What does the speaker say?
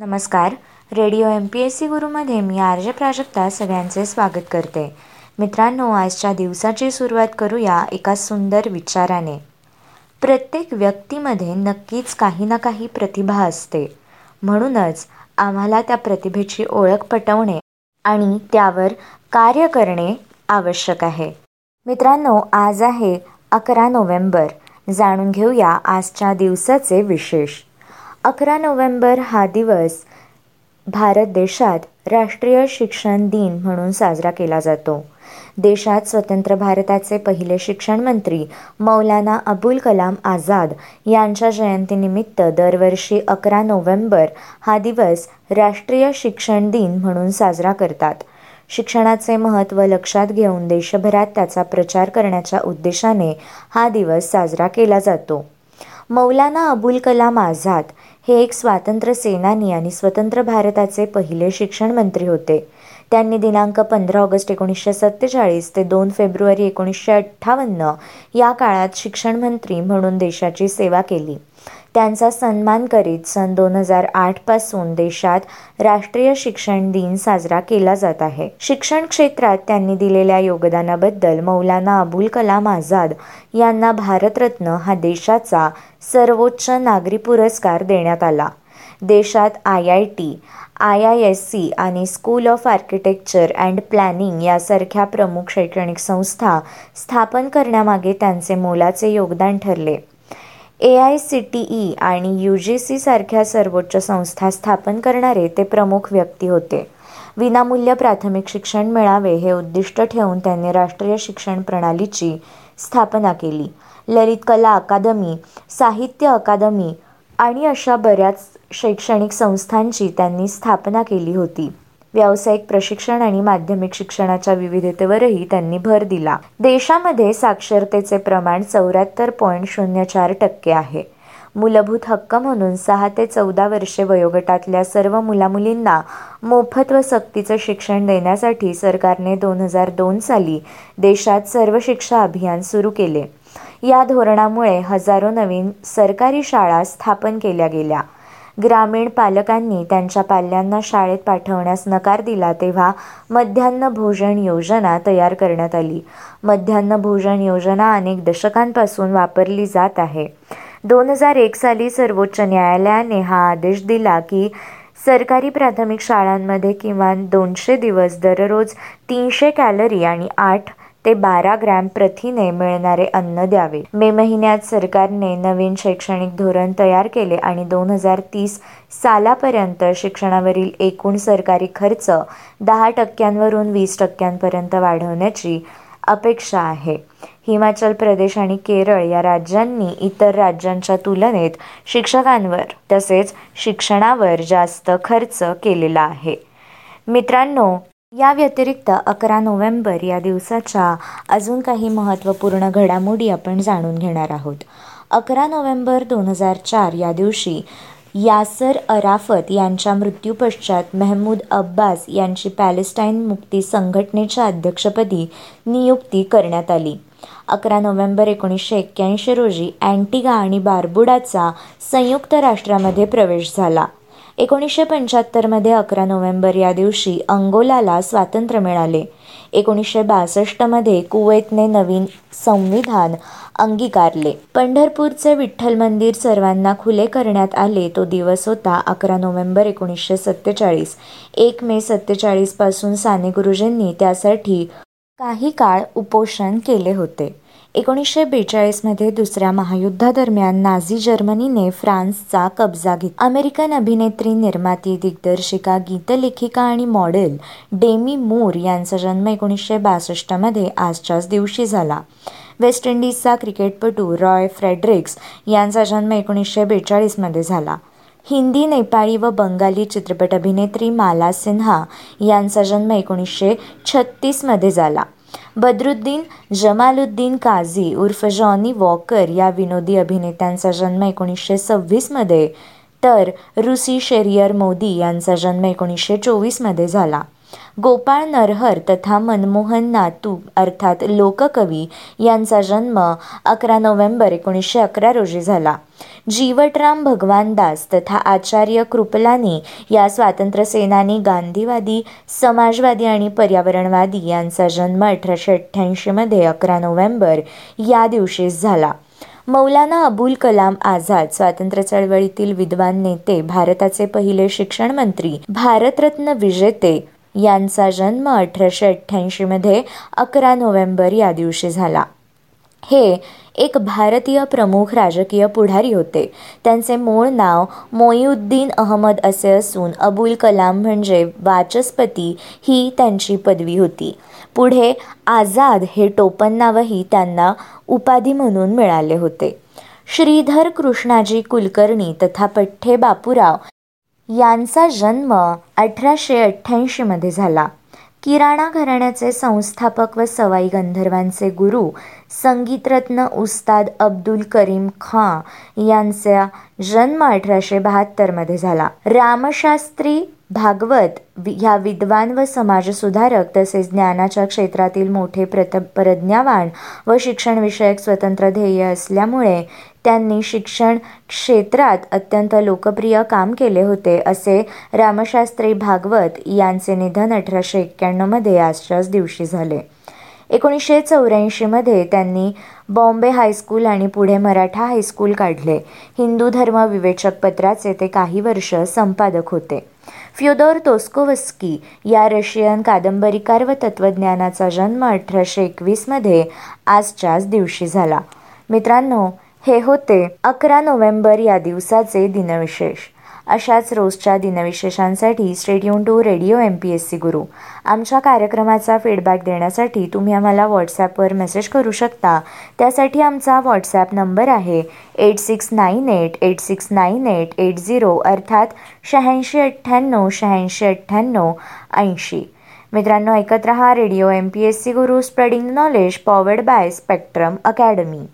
नमस्कार. Radio M P S C गुरुमध्ये मी आर्य प्राजक्ता सगळ्यांचे स्वागत करते. मित्रांनो आजच्या दिवसाची सुरुवात करूया एका सुंदर विचाराने. प्रत्येक व्यक्तीमध्ये नक्कीच काही ना काही प्रतिभा असते. म्हणूनच आम्हाला त्या प्रतिभेची ओळख पटवणे आणि त्यावर कार्य करणे आवश्यक आहे. मित्रांनो आज आहे अकरा नोव्हेंबर. जाणून घेऊया आजच्या दिवसाचे विशेष. अकरा नोव्हेंबर हा दिवस भारत देशात राष्ट्रीय शिक्षण दिन म्हणून साजरा केला जातो. देशात स्वतंत्र भारताचे पहिले शिक्षण मंत्री मौलाना अबुल कलाम आझाद यांच्या जयंतीनिमित्त दरवर्षी अकरा नोव्हेंबर हा दिवस राष्ट्रीय शिक्षण दिन म्हणून साजरा करतात. शिक्षणाचे महत्त्व लक्षात घेऊन देशभरात त्याचा प्रचार करण्याच्या उद्देशाने हा दिवस साजरा केला जातो. मौलाना अबुल कलाम आझाद हे एक स्वातंत्र्य सेनानी आणि स्वतंत्र भारताचे पहिले शिक्षण मंत्री होते. त्यांनी दिनांक पंधरा ऑगस्ट एकोणीसशे सत्तेचाळीस ते दोन फेब्रुवारी एकोणीसशे अठ्ठावन्न या काळात शिक्षण मंत्री म्हणून देशाची सेवा केली. त्यांचा सन्मान करीत सन दोन हजारपासून देशात राष्ट्रीय शिक्षण दिन साजरा केला जात आहे. शिक्षण क्षेत्रात त्यांनी दिलेल्या योगदानाबद्दल मौलाना अबुल कलाम आझाद यांना भारतरत्न हा देशाचा सर्वोच्च नागरी पुरस्कार देण्यात आला. देशात I I T I I S C आणि school of architecture and planning यासारख्या प्रमुख शैक्षणिक संस्था स्थापन करण्यामागे त्यांचे मोलाचे योगदान ठरले. A I C T E आणि यू जी सी सारख्या सर्वोच्च संस्था स्थापन करणारे ते प्रमुख व्यक्ती होते. विनामूल्य प्राथमिक शिक्षण मिळावे हे उद्दिष्ट ठेवून त्यांनी राष्ट्रीय शिक्षण प्रणालीची स्थापना केली. ललित कला अकादमी साहित्य अकादमी आणि अशा बऱ्याच शैक्षणिक संस्थांची त्यांनी स्थापना केली होती. व्यावसायिक प्रशिक्षण आणि माध्यमिक शिक्षणाच्या विविधतेवरही त्यांनी भर दिला. देशामध्ये साक्षरतेचे प्रमाण चौऱ्याहत्तर पॉईंट शून्य चार टक्के आहे. मूलभूत हक्क म्हणून सहा ते चौदा वर्षे वयोगटातल्या सर्व मुलामुलींना मोफत व सक्तीचं शिक्षण देण्यासाठी सरकारने दोन हजार दोन साली देशात सर्व शिक्षा अभियान सुरू केले. या धोरणामुळे हजारो नवीन सरकारी शाळा स्थापन केल्या गेल्या. ग्रामीण पालकांनी त्यांच्या पाल्यांना शाळेत पाठवण्यास नकार दिला तेव्हा मध्यान्ह भोजन योजना तयार करण्यात आली. मध्यान्ह भोजन योजना अनेक दशकांपासून वापरली जात आहे. दोन हजार एक साली सर्वोच्च न्यायालयाने हा आदेश दिला की सरकारी प्राथमिक शाळांमध्ये किमान दोनशे दिवस दररोज तीनशे कॅलरी आणि आठ ते बारा ग्रॅम प्रथिने मिळणारे अन्न द्यावे. मे महिन्यात सरकारने नवीन शैक्षणिक धोरण तयार केले आणि दोन हजार तीस सालापर्यंत शिक्षणावरील एकूण सरकारी खर्च दहा टक्क्यांवरून वीस टक्क्यांपर्यंत वाढवण्याची अपेक्षा आहे. हिमाचल प्रदेश आणि केरळ या राज्यांनी इतर राज्यांच्या तुलनेत शिक्षकांवर तसेच शिक्षणावर जास्त खर्च केलेला आहे. मित्रांनो या व्यतिरिक्त अकरा नोव्हेंबर या दिवसाच्या अजून काही महत्त्वपूर्ण घडामोडी आपण जाणून घेणार आहोत. अकरा नोव्हेंबर दोन हजार चार या दिवशी यासर अराफत यांच्या मृत्यूपश्चात मेहमूद अब्बास यांची पॅलेस्टाईन मुक्ती संघटनेच्या अध्यक्षपदी नियुक्ती करण्यात आली. अकरा नोव्हेंबर एकोणीसशे एक्क्याऐंशी रोजी अँटिगा आणि बार्बुडाचा संयुक्त राष्ट्रामध्ये प्रवेश झाला. एकोणीसशे पंच्याहत्तरमध्ये अकरा नोव्हेंबर या दिवशी अंगोलाला स्वातंत्र्य मिळाले. एकोणीसशे बासष्टमध्ये कुवेतने नवीन संविधान अंगीकारले. पंढरपूरचे विठ्ठल मंदिर सर्वांना खुले करण्यात आले. तो दिवस होता अकरा नोव्हेंबर एकोणीसशे सत्तेचाळीस. एक मे सत्तेचाळीसपासून साने गुरुजींनी त्यासाठी काही काळ उपोषण केले होते. एकोणीसशे बेचाळीसमध्ये दुसऱ्या महायुद्धादरम्यान नाझी जर्मनीने फ्रान्सचा कब्जा घेतला अमेरिकन अभिनेत्री निर्माती दिग्दर्शिका गीतलेखिका आणि मॉडेल डेमी मूर यांचा जन्म एकोणीसशे बासष्टमध्ये आजच्याच दिवशी झाला. वेस्ट इंडिजचा क्रिकेटपटू रॉय फ्रेडरिक्स यांचा जन्म एकोणीसशे बेचाळीसमध्ये झाला. हिंदी नेपाळी व बंगाली चित्रपट अभिनेत्री माला सिन्हा यांचा जन्म एकोणीसशे छत्तीसमध्ये झाला. बद्रुद्दीन जमालुद्दीन काझी उर्फ जॉनी वॉकर या विनोदी अभिनेत्यांचा जन्म एकोणीसशे सव्वीसमध्ये तर रुसी शेरियर मोदी यांचा जन्म एकोणीसशे चोवीसमध्ये झाला. गोपाळ नरहर तथा मनमोहन नातू अर्थात लोककवी यांचा जन्म अकरा नोव्हेंबर एकोणीसशे अकरा रोजी झाला. जीवटराम भगवान दास तथा आचार्य कृपलानी या स्वातंत्र्यसेनानी गांधीवादी समाजवादी आणि पर्यावरणवादी यांचा जन्म अठराशे अठ्ठ्याऐंशीमध्ये अकरा नोव्हेंबर या दिवशीच झाला. मौलाना अबुल कलाम आझाद स्वातंत्र्य चळवळीतील विद्वान नेते भारताचे पहिले शिक्षण मंत्री भारतरत्न विजेते यांचा जन्म अठराशे अठ्ठ्याऐंशीमध्ये अकरा नोव्हेंबर या दिवशी झाला. हे एक भारतीय प्रमुख राजकीय पुढारी होते. त्यांचे मूळ नाव मोईउद्दीन अहमद असे असून अबुल कलाम म्हणजे वाचस्पती ही त्यांची पदवी होती. पुढे आझाद हे टोपण नावही त्यांना उपाधी म्हणून मिळाले होते. श्रीधर कृष्णाजी कुलकर्णी तथा पठ्ठे बापूराव यांचा जन्म अठराशे अठ्ठ्याऐंशीमध्ये झाला. किराणा घराण्याचे संस्थापक व सवाई गंधर्वांचे गुरु संगीतरत्न उस्ताद अब्दुल करीम खां यांचा जन्म अठराशे बहात्तरमध्ये झाला. रामशास्त्री भागवत ह्या विद्वान व समाजसुधारक तसेच ज्ञानाच्या क्षेत्रातील मोठे प्रत प्रज्ञावान व शिक्षणविषयक स्वतंत्र ध्येय असल्यामुळे त्यांनी शिक्षण क्षेत्रात अत्यंत लोकप्रिय काम केले होते असे रामशास्त्री भागवत यांचे निधन अठराशे एक्क्याण्णवमध्ये आजच्याच दिवशी झाले. एकोणीसशे चौऱ्याऐंशीमध्ये त्यांनी बॉम्बे हायस्कूल आणि पुढे मराठा हायस्कूल काढले. हिंदू धर्म विवेचक पत्राचे ते काही वर्ष संपादक होते. फ्योदोर तोस्कोवस्की या रशियन कादंबरीकार व तत्त्वज्ञानाचा जन्म अठराशे एकवीसमध्ये आजच्याच दिवशी झाला. मित्रांनो हे होते अकरा नोव्हेंबर या दिवसाचे दिनविशेष. अशाच रोजच्या दिनविशेषांसाठी stadium to radio M P S C Guru. आमच्या कार्यक्रमाचा फीडबॅक देण्यासाठी तुम्ही आम्हाला व्हॉट्सॲपवर मेसेज करू शकता. त्यासाठी आमचा व्हॉट्सॲप नंबर आहे eight six nine eight eight six nine eight eight zero अर्थात शहाऐंशी अठ्ठ्याण्णव शहाऐंशी अठ्ठ्याण्णव ऐंशी. मित्रांनो ऐकत रहा radio M P S C Guru spreading knowledge powered by spectrum academy